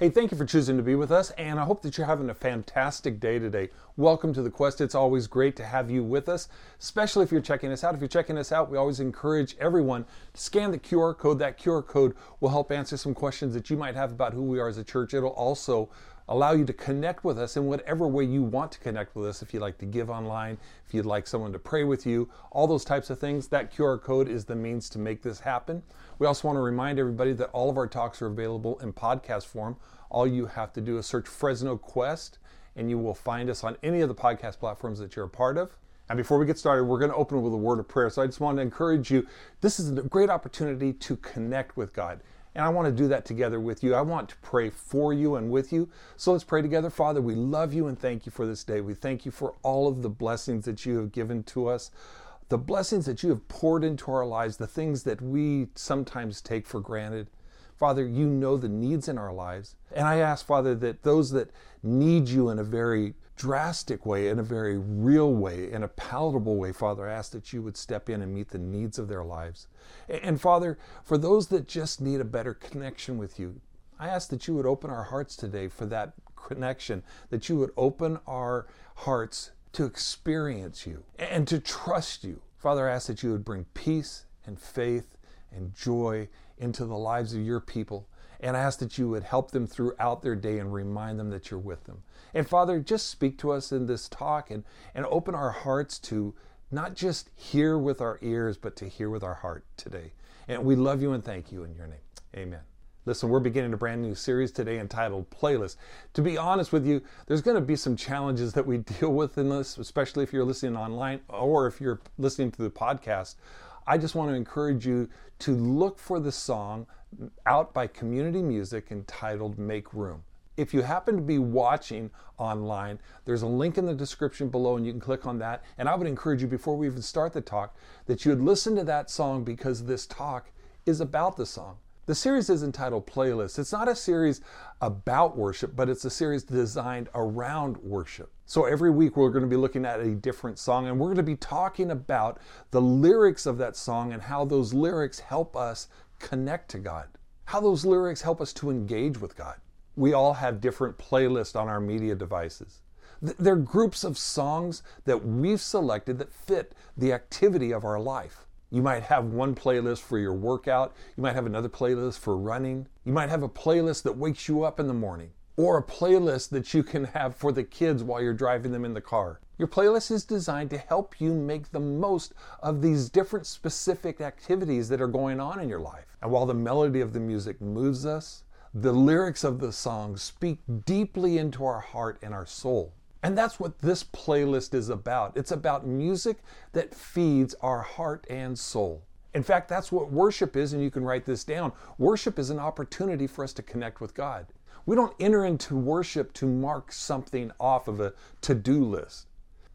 Hey, thank you for choosing to be with us, and I hope that you're having a fantastic day today. Welcome to the Quest. It's always great to have you with us, especially if you're checking us out. If you're checking us out, we always encourage everyone to scan the QR code. That QR code will help answer some questions that you might have about who we are as a church. It'll also allow you to connect with us in whatever way you want to connect with us. If you'd like to give online, if you'd like someone to pray with you, all those types of things, that QR code is the means to make this happen. We also want to remind everybody that all of our talks are available in podcast form. All you have to do is search Fresno Quest and you will find us on any of the podcast platforms that you're a part of. And before we get started, we're going to open with a word of prayer. So I just want to encourage you this is a great opportunity to connect with God. And I want to do that together with you. I want to pray for you and with you. So let's pray together. Father, we love you and thank you for this day. We thank you for all of the blessings that you have given to us, the blessings that you have poured into our lives, the things that we sometimes take for granted. Father, you know the needs in our lives. And I ask, Father, that those that need you in a very drastic way, in a very real way, in a palatable way, Father, I ask that you would step in and meet the needs of their lives. And Father, for those that just need a better connection with you, I ask that you would open our hearts today for that connection, that you would open our hearts to experience you and to trust you. Father, I ask that you would bring peace and faith and joy into the lives of your people. And I ask that you would help them throughout their day and remind them that you're with them. And Father, just speak to us in this talk and, and open our hearts to not just hear with our ears, but to hear with our heart today. And we love you and thank you in your name. Amen. Listen, we're beginning a brand new series today entitled Playlist. To be honest with you, there's going to be some challenges that we deal with in this, especially if you're listening online or if you're listening to the podcast. I just want to encourage you to look for the song out by Community Music entitled Make Room. If you happen to be watching online, there's a link in the description below and you can click on that. And I would encourage you before we even start the talk that you would listen to that song because this talk is about the song. The series is entitled Playlist. It's not a series about worship, but it's a series designed around worship. So every week we're going to be looking at a different song and we're going to be talking about the lyrics of that song and how those lyrics help us connect to God, how those lyrics help us to engage with God. We all have different playlists on our media devices. They're groups of songs that we've selected that fit the activity of our life. You might have one playlist for your workout. You might have another playlist for running. You might have a playlist that wakes you up in the morning, or a playlist that you can have for the kids while you're driving them in the car. Your playlist is designed to help you make the most of these different specific activities that are going on in your life. And while the melody of the music moves us, the lyrics of the song speak deeply into our heart and our soul. And that's what this playlist is about. It's about music that feeds our heart and soul. In fact, that's what worship is, and you can write this down. Worship is an opportunity for us to connect with God. We don't enter into worship to mark something off of a to do list.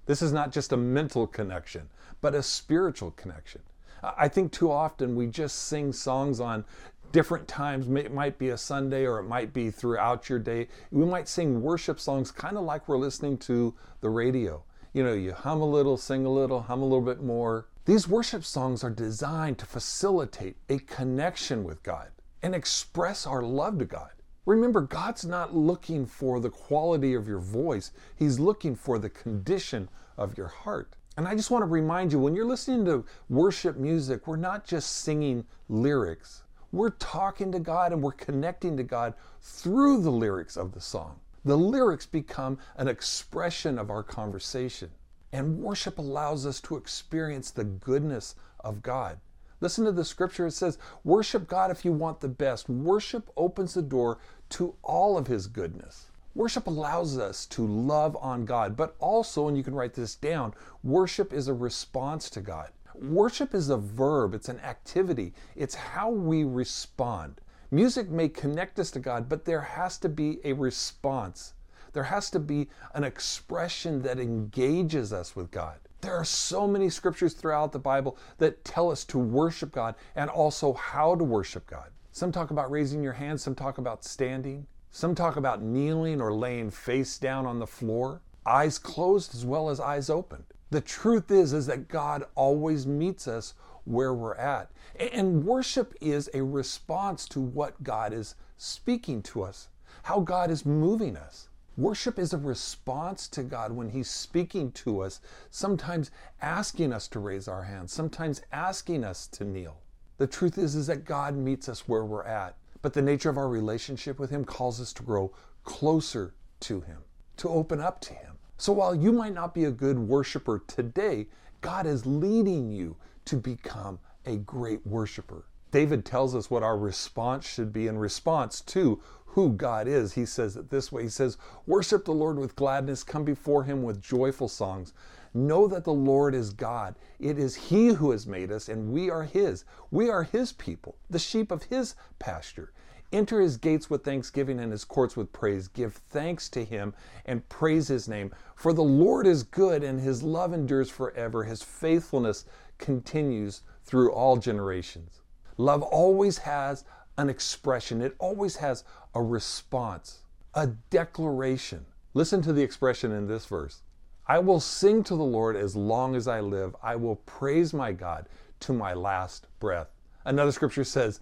This is not just a mental connection, but a spiritual connection. I think too often we just sing songs on different times. It might be a Sunday or it might be throughout your day. We might sing worship songs kind of like we're listening to the radio. You know, you hum a little, sing a little, hum a little bit more. These worship songs are designed to facilitate a connection with God and express our love to God. Remember, God's not looking for the quality of your voice, He's looking for the condition of your heart. And I just want to remind you when you're listening to worship music, we're not just singing lyrics, we're talking to God and we're connecting to God through the lyrics of the song. The lyrics become an expression of our conversation. And worship allows us to experience the goodness of God. Listen to the scripture. It says, Worship God if you want the best. Worship opens the door to all of His goodness. Worship allows us to love on God, but also, and you can write this down, worship is a response to God. Worship is a verb, it's an activity, it's how we respond. Music may connect us to God, but there has to be a response. There has to be an expression that engages us with God. There are so many scriptures throughout the Bible that tell us to worship God and also how to worship God. Some talk about raising your hands, some talk about standing, some talk about kneeling or laying face down on the floor, eyes closed as well as eyes opened. The truth is is that God always meets us where we're at. And worship is a response to what God is speaking to us. how God is moving us. Worship is a response to God when He's speaking to us, sometimes asking us to raise our hands, sometimes asking us to kneel. The truth is, is that God meets us where we're at, but the nature of our relationship with Him calls us to grow closer to Him, to open up to Him. So while you might not be a good worshiper today, God is leading you to become a great worshiper. David tells us what our response should be in response to who God is. He says it this way He says, Worship the Lord with gladness, come before Him with joyful songs. Know that the Lord is God. It is He who has made us, and we are His. We are His people, the sheep of His pasture. Enter His gates with thanksgiving and His courts with praise. Give thanks to Him and praise His name. For the Lord is good, and His love endures forever. His faithfulness continues through all generations. Love always has an expression, it always has a response, a declaration. Listen to the expression in this verse I will sing to the Lord as long as I live. I will praise my God to my last breath. Another scripture says,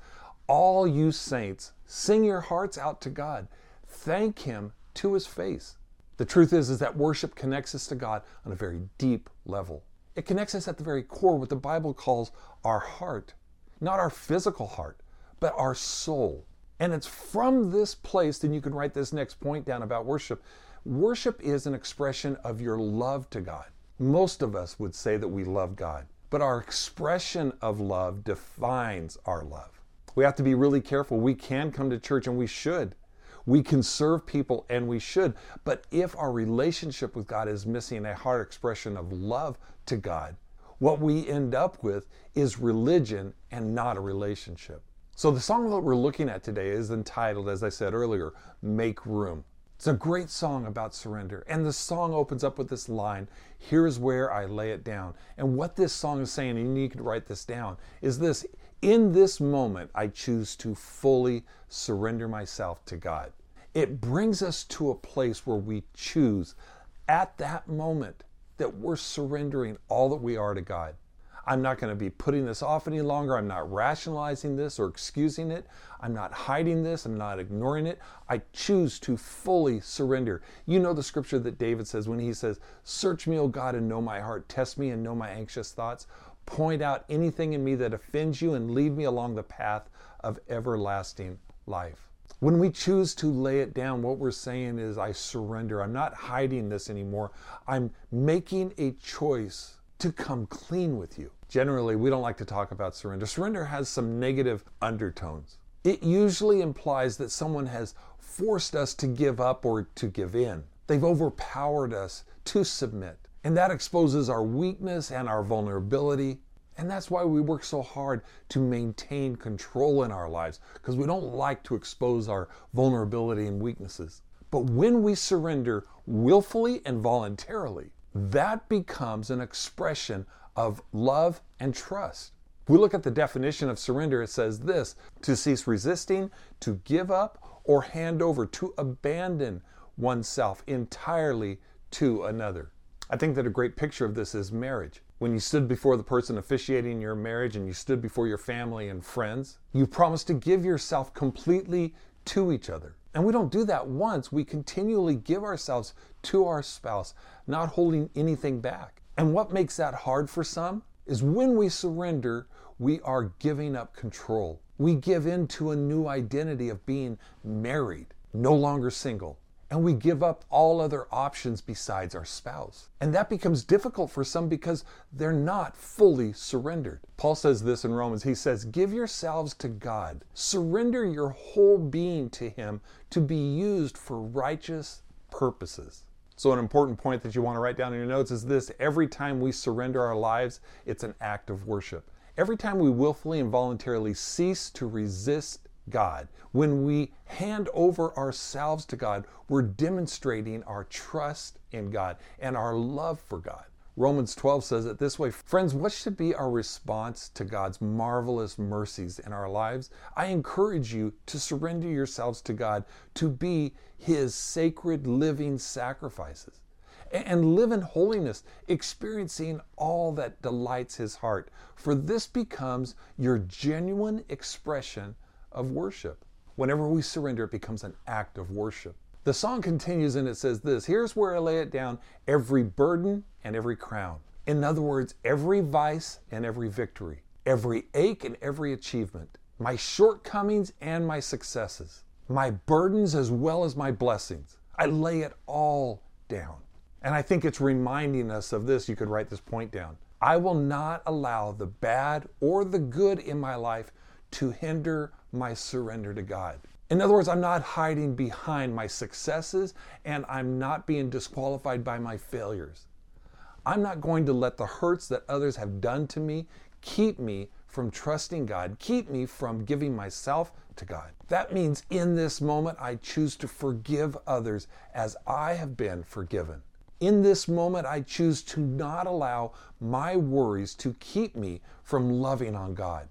All you saints, sing your hearts out to God. Thank Him to His face. The truth is, is that worship connects us to God on a very deep level. It connects us at the very core, what the Bible calls our heart. Not our physical heart, but our soul. And it's from this place, then you can write this next point down about worship. Worship is an expression of your love to God. Most of us would say that we love God, but our expression of love defines our love. We have to be really careful. We can come to church and we should. We can serve people and we should. But if our relationship with God is missing a heart expression of love to God, what we end up with is religion and not a relationship. So, the song that we're looking at today is entitled, as I said earlier, Make Room. It's a great song about surrender. And the song opens up with this line Here's where I lay it down. And what this song is saying, and you need to write this down, is this In this moment, I choose to fully surrender myself to God. It brings us to a place where we choose at that moment that we're surrendering all that we are to God. I'm not going to be putting this off any longer. I'm not rationalizing this or excusing it. I'm not hiding this. I'm not ignoring it. I choose to fully surrender. You know the scripture that David says when he says, Search me, O God, and know my heart. Test me and know my anxious thoughts. Point out anything in me that offends you and lead me along the path of everlasting life. When we choose to lay it down, what we're saying is, I surrender. I'm not hiding this anymore. I'm making a choice to come clean with you. Generally, we don't like to talk about surrender. Surrender has some negative undertones. It usually implies that someone has forced us to give up or to give in. They've overpowered us to submit. And that exposes our weakness and our vulnerability. And that's why we work so hard to maintain control in our lives, because we don't like to expose our vulnerability and weaknesses. But when we surrender willfully and voluntarily, that becomes an expression of love and trust. We look at the definition of surrender, it says this to cease resisting, to give up, or hand over, to abandon oneself entirely to another. I think that a great picture of this is marriage. When you stood before the person officiating your marriage and you stood before your family and friends, you promised to give yourself completely to each other. And we don't do that once. We continually give ourselves to our spouse, not holding anything back. And what makes that hard for some is when we surrender, we are giving up control. We give in to a new identity of being married, no longer single, and we give up all other options besides our spouse. And that becomes difficult for some because they're not fully surrendered. Paul says this in Romans. He says, Give yourselves to God, surrender your whole being to Him to be used for righteous purposes. So, an important point that you want to write down in your notes is this every time we surrender our lives, it's an act of worship. Every time we willfully and voluntarily cease to resist God. When we hand over ourselves to God, we're demonstrating our trust in God and our love for God. Romans 12 says it this way Friends, what should be our response to God's marvelous mercies in our lives? I encourage you to surrender yourselves to God to be His sacred living sacrifices and live in holiness, experiencing all that delights His heart. For this becomes your genuine expression of worship. Whenever we surrender, it becomes an act of worship. The song continues and it says this Here's where I lay it down every burden and every crown. In other words, every vice and every victory, every ache and every achievement, my shortcomings and my successes, my burdens as well as my blessings. I lay it all down. And I think it's reminding us of this. You could write this point down. I will not allow the bad or the good in my life to hinder my surrender to God. In other words, I'm not hiding behind my successes and I'm not being disqualified by my failures. I'm not going to let the hurts that others have done to me keep me from trusting God, keep me from giving myself to God. That means in this moment, I choose to forgive others as I have been forgiven. In this moment, I choose to not allow my worries to keep me from loving on God.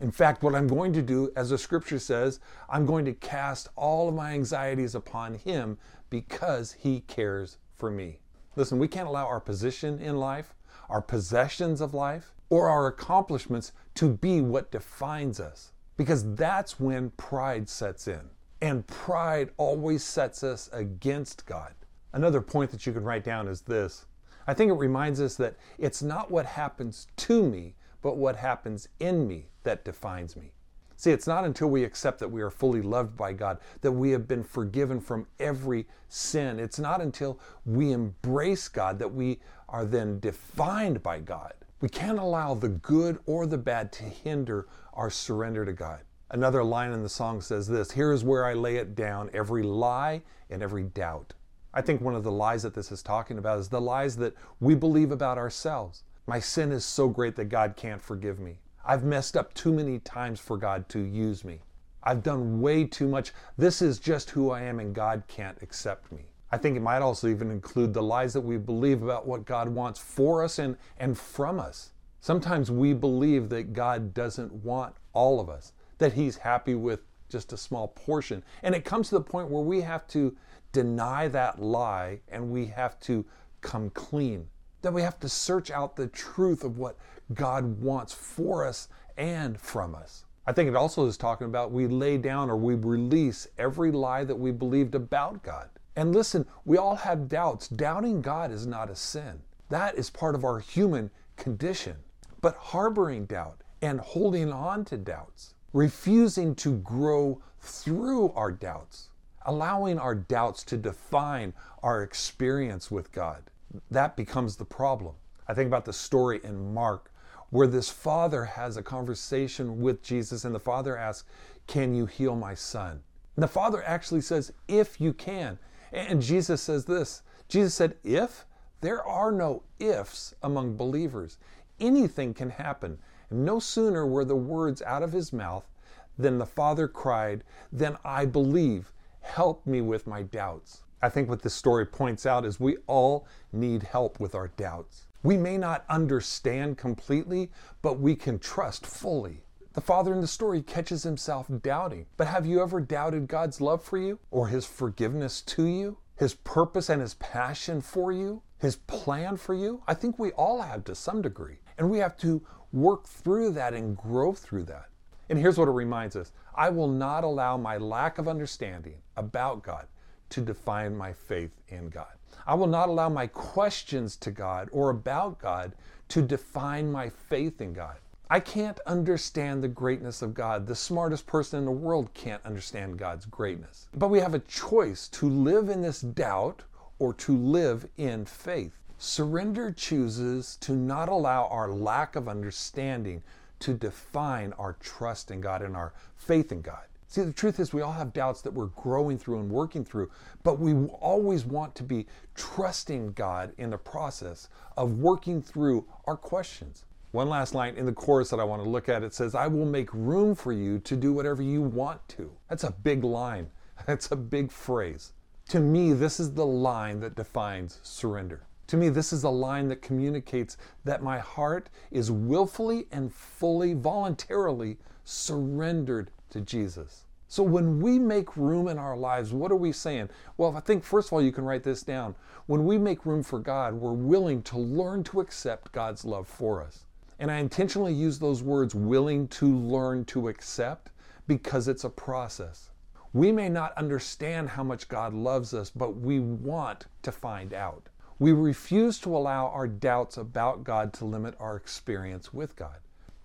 In fact, what I'm going to do, as the scripture says, I'm going to cast all of my anxieties upon Him because He cares for me. Listen, we can't allow our position in life, our possessions of life, or our accomplishments to be what defines us because that's when pride sets in. And pride always sets us against God. Another point that you can write down is this I think it reminds us that it's not what happens to me, but what happens in me that defines me. See, it's not until we accept that we are fully loved by God, that we have been forgiven from every sin. It's not until we embrace God that we are then defined by God. We can't allow the good or the bad to hinder our surrender to God. Another line in the song says this Here is where I lay it down, every lie and every doubt. I think one of the lies that this is talking about is the lies that we believe about ourselves. My sin is so great that God can't forgive me. I've messed up too many times for God to use me. I've done way too much. This is just who I am, and God can't accept me. I think it might also even include the lies that we believe about what God wants for us and, and from us. Sometimes we believe that God doesn't want all of us, that He's happy with just a small portion. And it comes to the point where we have to deny that lie and we have to come clean that we have to search out the truth of what God wants for us and from us. I think it also is talking about we lay down or we release every lie that we believed about God. And listen, we all have doubts. Doubting God is not a sin, that is part of our human condition. But harboring doubt and holding on to doubts, refusing to grow through our doubts, allowing our doubts to define our experience with God, that becomes the problem. I think about the story in Mark where this father has a conversation with Jesus and the father asks, Can you heal my son? And the father actually says, If you can. And Jesus says this Jesus said, If? There are no ifs among believers. Anything can happen. And no sooner were the words out of his mouth than the father cried, Then I believe. Help me with my doubts. I think what this story points out is we all need help with our doubts. We may not understand completely, but we can trust fully. The father in the story catches himself doubting. But have you ever doubted God's love for you or his forgiveness to you? His purpose and his passion for you? His plan for you? I think we all have to some degree. And we have to work through that and grow through that. And here's what it reminds us I will not allow my lack of understanding about God to define my faith in God. I will not allow my questions to God or about God to define my faith in God. I can't understand the greatness of God. The smartest person in the world can't understand God's greatness. But we have a choice to live in this doubt or to live in faith. Surrender chooses to not allow our lack of understanding to define our trust in God and our faith in God. See, the truth is, we all have doubts that we're growing through and working through, but we always want to be trusting God in the process of working through our questions. One last line in the chorus that I want to look at it says, I will make room for you to do whatever you want to. That's a big line. That's a big phrase. To me, this is the line that defines surrender. To me, this is a line that communicates that my heart is willfully and fully, voluntarily surrendered to Jesus. So when we make room in our lives, what are we saying? Well, I think first of all, you can write this down. When we make room for God, we're willing to learn to accept God's love for us. And I intentionally use those words, willing to learn to accept, because it's a process. We may not understand how much God loves us, but we want to find out. We refuse to allow our doubts about God to limit our experience with God.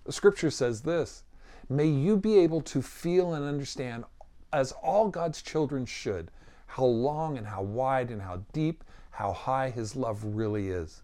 The scripture says this May you be able to feel and understand, as all God's children should, how long and how wide and how deep, how high His love really is.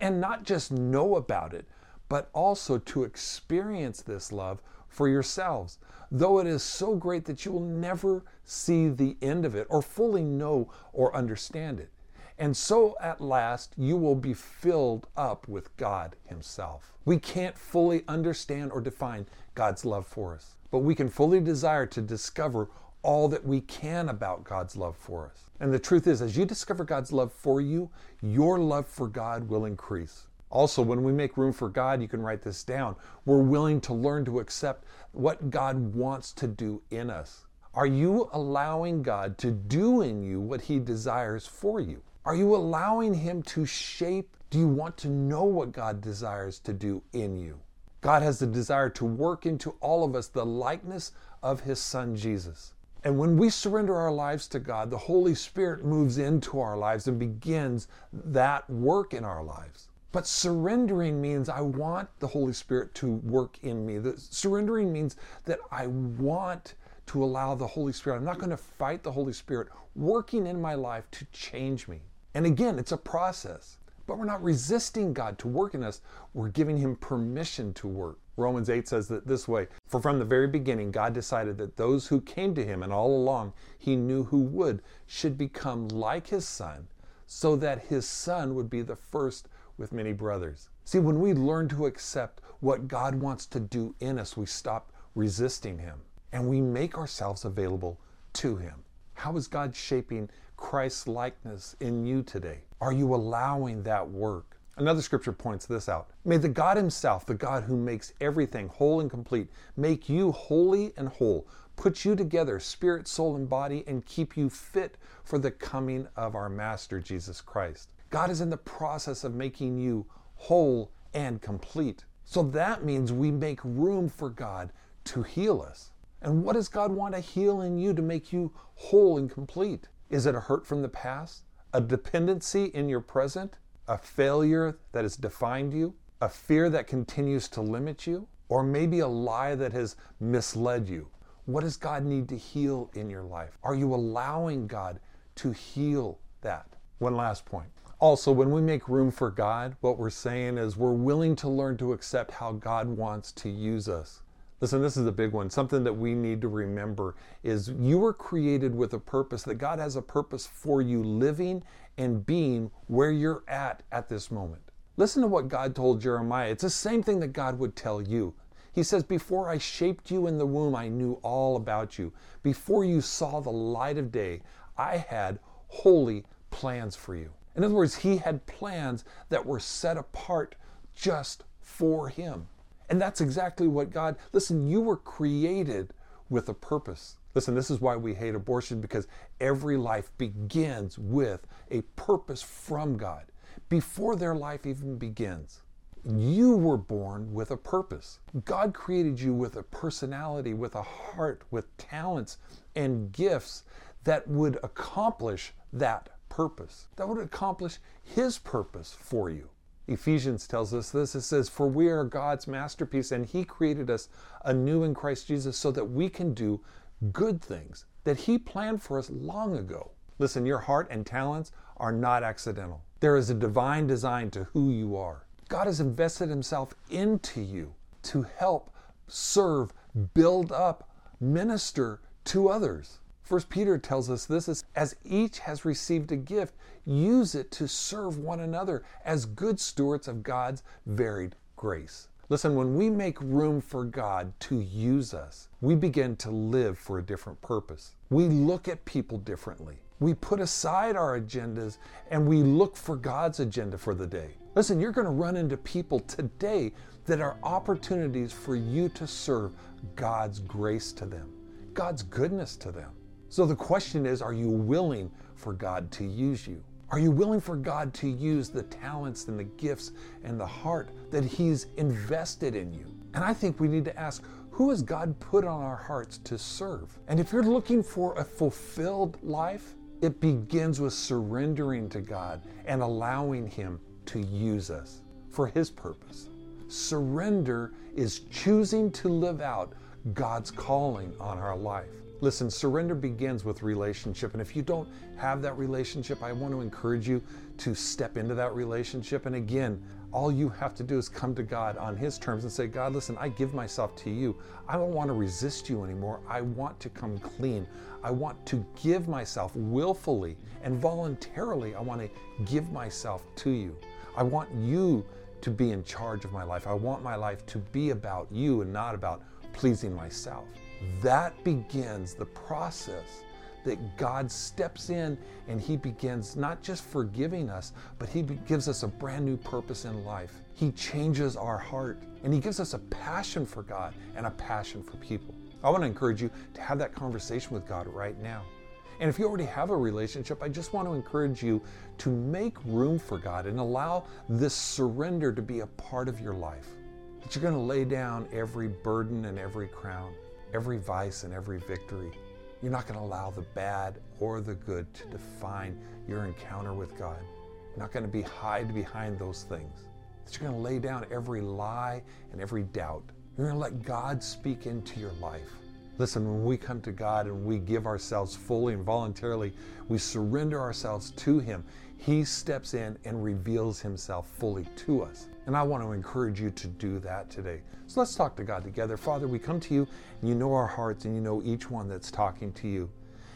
And not just know about it, but also to experience this love for yourselves, though it is so great that you will never see the end of it or fully know or understand it. And so at last you will be filled up with God Himself. We can't fully understand or define God's love for us, but we can fully desire to discover all that we can about God's love for us. And the truth is, as you discover God's love for you, your love for God will increase. Also, when we make room for God, you can write this down. We're willing to learn to accept what God wants to do in us. Are you allowing God to do in you what He desires for you? Are you allowing Him to shape? Do you want to know what God desires to do in you? God has the desire to work into all of us the likeness of His Son Jesus. And when we surrender our lives to God, the Holy Spirit moves into our lives and begins that work in our lives. But surrendering means I want the Holy Spirit to work in me. The surrendering means that I want to allow the Holy Spirit. I'm not going to fight the Holy Spirit working in my life to change me. And again, it's a process. But we're not resisting God to work in us. We're giving him permission to work. Romans 8 says that this way For from the very beginning, God decided that those who came to him, and all along he knew who would, should become like his son, so that his son would be the first with many brothers. See, when we learn to accept what God wants to do in us, we stop resisting Him and we make ourselves available to Him. How is God shaping Christ's likeness in you today? Are you allowing that work? Another scripture points this out. May the God Himself, the God who makes everything whole and complete, make you holy and whole, put you together, spirit, soul, and body, and keep you fit for the coming of our Master Jesus Christ. God is in the process of making you whole and complete. So that means we make room for God to heal us. And what does God want to heal in you to make you whole and complete? Is it a hurt from the past? A dependency in your present? A failure that has defined you? A fear that continues to limit you? Or maybe a lie that has misled you? What does God need to heal in your life? Are you allowing God to heal that? One last point. Also, when we make room for God, what we're saying is we're willing to learn to accept how God wants to use us. Listen, this is a big one. Something that we need to remember is you were created with a purpose, that God has a purpose for you living and being where you're at at this moment. Listen to what God told Jeremiah. It's the same thing that God would tell you. He says, Before I shaped you in the womb, I knew all about you. Before you saw the light of day, I had holy plans for you. In other words, he had plans that were set apart just for him. And that's exactly what God, listen, you were created with a purpose. Listen, this is why we hate abortion because every life begins with a purpose from God before their life even begins. You were born with a purpose. God created you with a personality, with a heart, with talents and gifts that would accomplish that purpose, that would accomplish His purpose for you. Ephesians tells us this it says, For we are God's masterpiece, and He created us anew in Christ Jesus so that we can do good things that He planned for us long ago. Listen, your heart and talents are not accidental. There is a divine design to who you are. God has invested Himself into you to help, serve, build up, minister to others. First Peter tells us this is as each has received a gift, use it to serve one another as good stewards of God's varied grace. Listen, when we make room for God to use us, we begin to live for a different purpose. We look at people differently. We put aside our agendas and we look for God's agenda for the day. Listen, you're going to run into people today that are opportunities for you to serve God's grace to them, God's goodness to them. So the question is are you willing for God to use you? Are you willing for God to use the talents and the gifts and the heart that He's invested in you? And I think we need to ask Who has God put on our hearts to serve? And if you're looking for a fulfilled life, it begins with surrendering to God and allowing Him to use us for His purpose. Surrender is choosing to live out God's calling on our life. Listen, surrender begins with relationship. And if you don't have that relationship, I want to encourage you to step into that relationship. And again, all you have to do is come to God on His terms and say, God, listen, I give myself to you. I don't want to resist you anymore. I want to come clean. I want to give myself willfully and voluntarily. I want to give myself to you. I want you to be in charge of my life. I want my life to be about you and not about pleasing myself. That begins the process that God steps in and He begins not just forgiving us, but He gives us a brand new purpose in life. He changes our heart and He gives us a passion for God and a passion for people. I want to encourage you to have that conversation with God right now. And if you already have a relationship, I just want to encourage you to make room for God and allow this surrender to be a part of your life. That you're going to lay down every burden and every crown every vice and every victory. You're not going to allow the bad or the good to define your encounter with God. You're not going to be hide behind those things. That you're going to lay down every lie and every doubt. You're going to let God speak into your life. Listen, when we come to God and we give ourselves fully and voluntarily, we surrender ourselves to Him, He steps in and reveals Himself fully to us. And I want to encourage you to do that today. So let's talk to God together. Father, we come to you and you know our hearts and you know each one that's talking to you.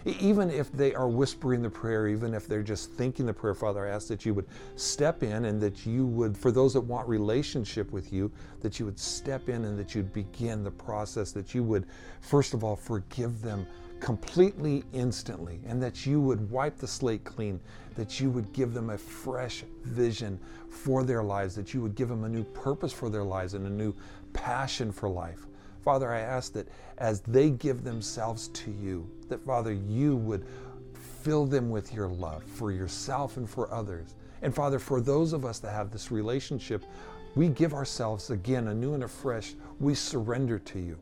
Even if they are whispering the prayer, even if they're just thinking the prayer, Father, I ask that you would step in and that you would, for those that want relationship with you, that you would step in and that you'd begin the process, that you would, first of all, forgive them completely instantly, and that you would wipe the slate clean, that you would give them a fresh vision for their lives, that you would give them a new purpose for their lives and a new passion for life. Father, I ask that as they give themselves to you, that Father, you would fill them with your love for yourself and for others. And Father, for those of us that have this relationship, we give ourselves again anew and afresh. We surrender to you.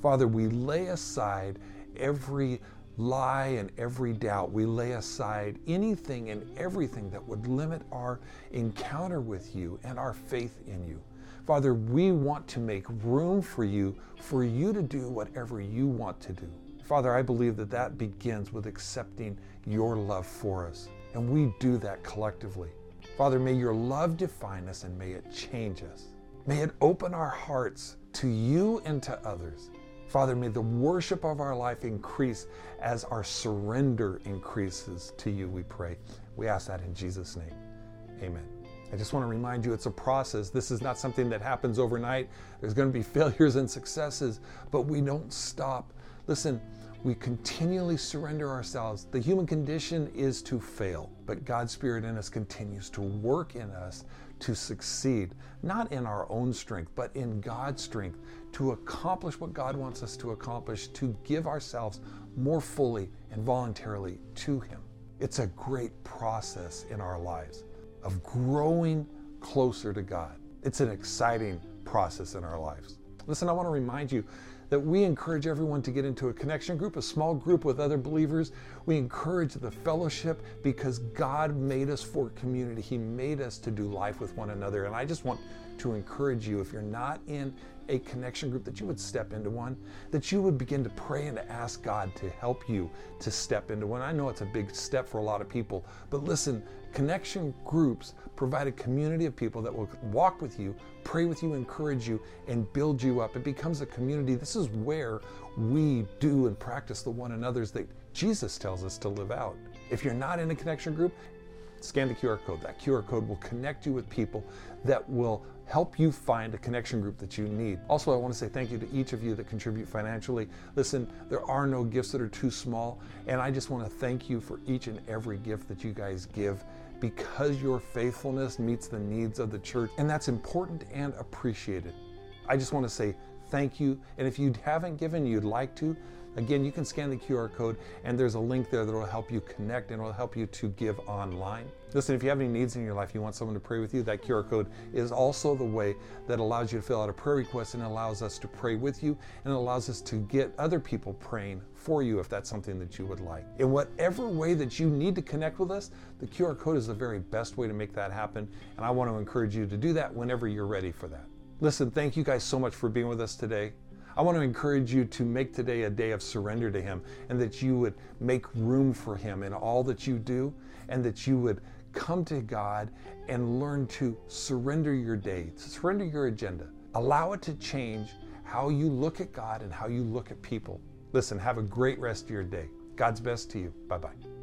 Father, we lay aside every lie and every doubt. We lay aside anything and everything that would limit our encounter with you and our faith in you. Father, we want to make room for you, for you to do whatever you want to do. Father, I believe that that begins with accepting your love for us, and we do that collectively. Father, may your love define us and may it change us. May it open our hearts to you and to others. Father, may the worship of our life increase as our surrender increases to you, we pray. We ask that in Jesus' name. Amen. I just want to remind you it's a process. This is not something that happens overnight. There's going to be failures and successes, but we don't stop. Listen, we continually surrender ourselves. The human condition is to fail, but God's Spirit in us continues to work in us to succeed, not in our own strength, but in God's strength to accomplish what God wants us to accomplish, to give ourselves more fully and voluntarily to Him. It's a great process in our lives of growing closer to God. It's an exciting process in our lives. Listen, I want to remind you that we encourage everyone to get into a connection group, a small group with other believers. We encourage the fellowship because God made us for community. He made us to do life with one another. And I just want to encourage you, if you're not in a connection group, that you would step into one, that you would begin to pray and to ask God to help you to step into one. I know it's a big step for a lot of people, but listen, connection groups provide a community of people that will walk with you, pray with you, encourage you, and build you up. It becomes a community. This is where we do and practice the one another's that Jesus tells us to live out. If you're not in a connection group, scan the QR code. That QR code will connect you with people that will help you find a connection group that you need. Also, I want to say thank you to each of you that contribute financially. Listen, there are no gifts that are too small, and I just want to thank you for each and every gift that you guys give because your faithfulness meets the needs of the church, and that's important and appreciated. I just want to say thank you, and if you haven't given, you'd like to, Again, you can scan the QR code and there's a link there that will help you connect and will help you to give online. Listen, if you have any needs in your life, you want someone to pray with you, that QR code is also the way that allows you to fill out a prayer request and allows us to pray with you and allows us to get other people praying for you if that's something that you would like. In whatever way that you need to connect with us, the QR code is the very best way to make that happen. And I want to encourage you to do that whenever you're ready for that. Listen, thank you guys so much for being with us today. I want to encourage you to make today a day of surrender to Him and that you would make room for Him in all that you do and that you would come to God and learn to surrender your day, surrender your agenda. Allow it to change how you look at God and how you look at people. Listen, have a great rest of your day. God's best to you. Bye bye.